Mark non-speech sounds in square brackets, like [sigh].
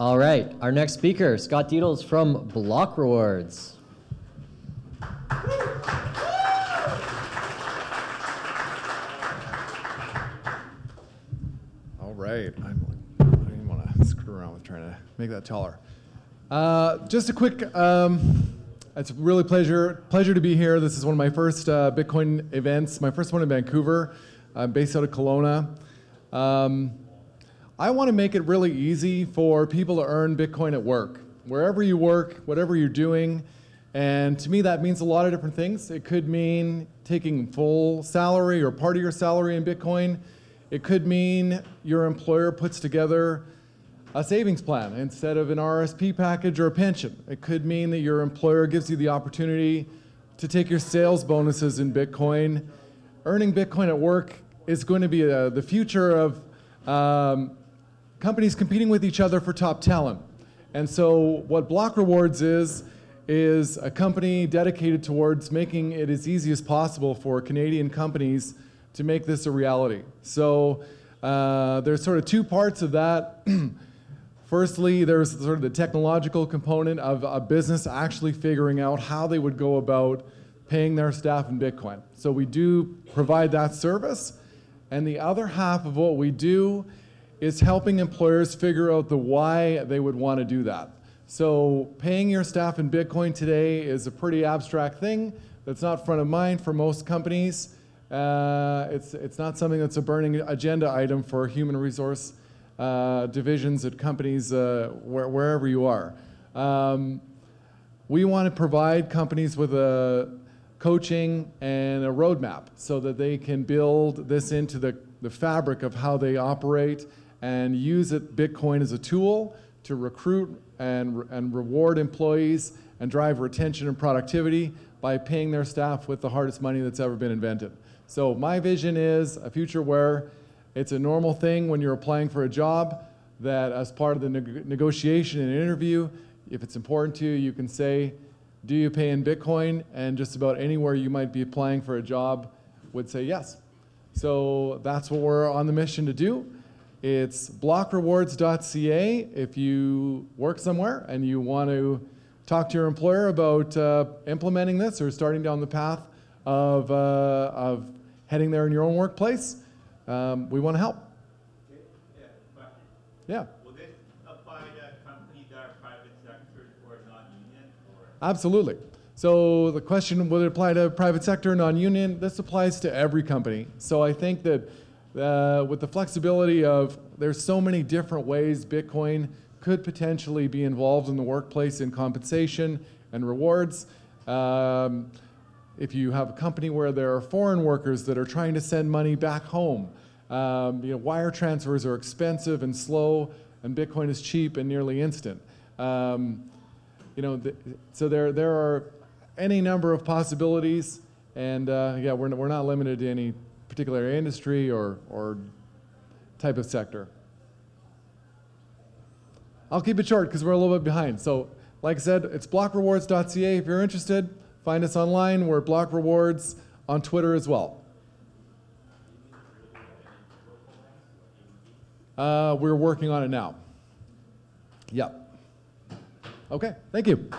All right, our next speaker, Scott Dedels from Block Rewards. All right. I'm like, I don't even want to screw around with trying to make that taller. Uh, just a quick, um, it's really pleasure pleasure to be here. This is one of my first uh, Bitcoin events, my first one in Vancouver. I'm based out of Kelowna. Um, I want to make it really easy for people to earn Bitcoin at work, wherever you work, whatever you're doing. And to me, that means a lot of different things. It could mean taking full salary or part of your salary in Bitcoin. It could mean your employer puts together a savings plan instead of an RSP package or a pension. It could mean that your employer gives you the opportunity to take your sales bonuses in Bitcoin. Earning Bitcoin at work is going to be uh the future of um, companies competing with each other for top talent. And so, what Block Rewards is, is a company dedicated towards making it as easy as possible for Canadian companies to make this a reality. So, uh, there's sort of two parts of that. [clears throat] Firstly, there's sort of the technological component of a business actually figuring out how they would go about paying their staff in Bitcoin. So, we do provide that service. And the other half of what we do is helping employers figure out the why they would want to do that. So paying your staff in Bitcoin today is a pretty abstract thing that's not front of mind for most companies. Uh, it's, it's not something that's a burning agenda item for human resource uh, divisions at companies uh, where, wherever you are. Um, we want to provide companies with a coaching and a roadmap so that they can build this into the, the fabric of how they operate and use it, Bitcoin as a tool to recruit and, and reward employees and drive retention and productivity by paying their staff with the hardest money that's ever been invented. So my vision is a future where it's a normal thing when you're applying for a job that as part of the neg- negotiation and interview, if it's important to you, you can say, do you pay in Bitcoin? And just about anywhere you might be applying for a job would say yes. So that's what we're on the mission to do. It's blockrewards.ca if you work somewhere and you want to talk to your employer about uh, implementing this or starting down the path of, uh, of heading there in your own workplace. Um, we want to help. Yeah, question. Yeah. Will this apply to companies that are private sector or non-union or? Absolutely. So the question, would it apply to private sector, non-union? This applies to every company. So I think that uh, with the flexibility of there's so many different ways Bitcoin could potentially be involved in the workplace in compensation and rewards. Um, if you have a company where there are foreign workers that are trying to send money back home, um, you know, wire transfers are expensive and slow, and Bitcoin is cheap and nearly instant. Um, you know, so there there are any number of possibilities, and uh, yeah, we're, we're not limited to any particular industry or or type of sector. I'll keep it short because we're a little bit behind. So, like I said, it's blockrewards.ca. If you're interested, find us online. We're Block Rewards on Twitter as well. Uh, we're working on it now. Yep. Okay, thank you.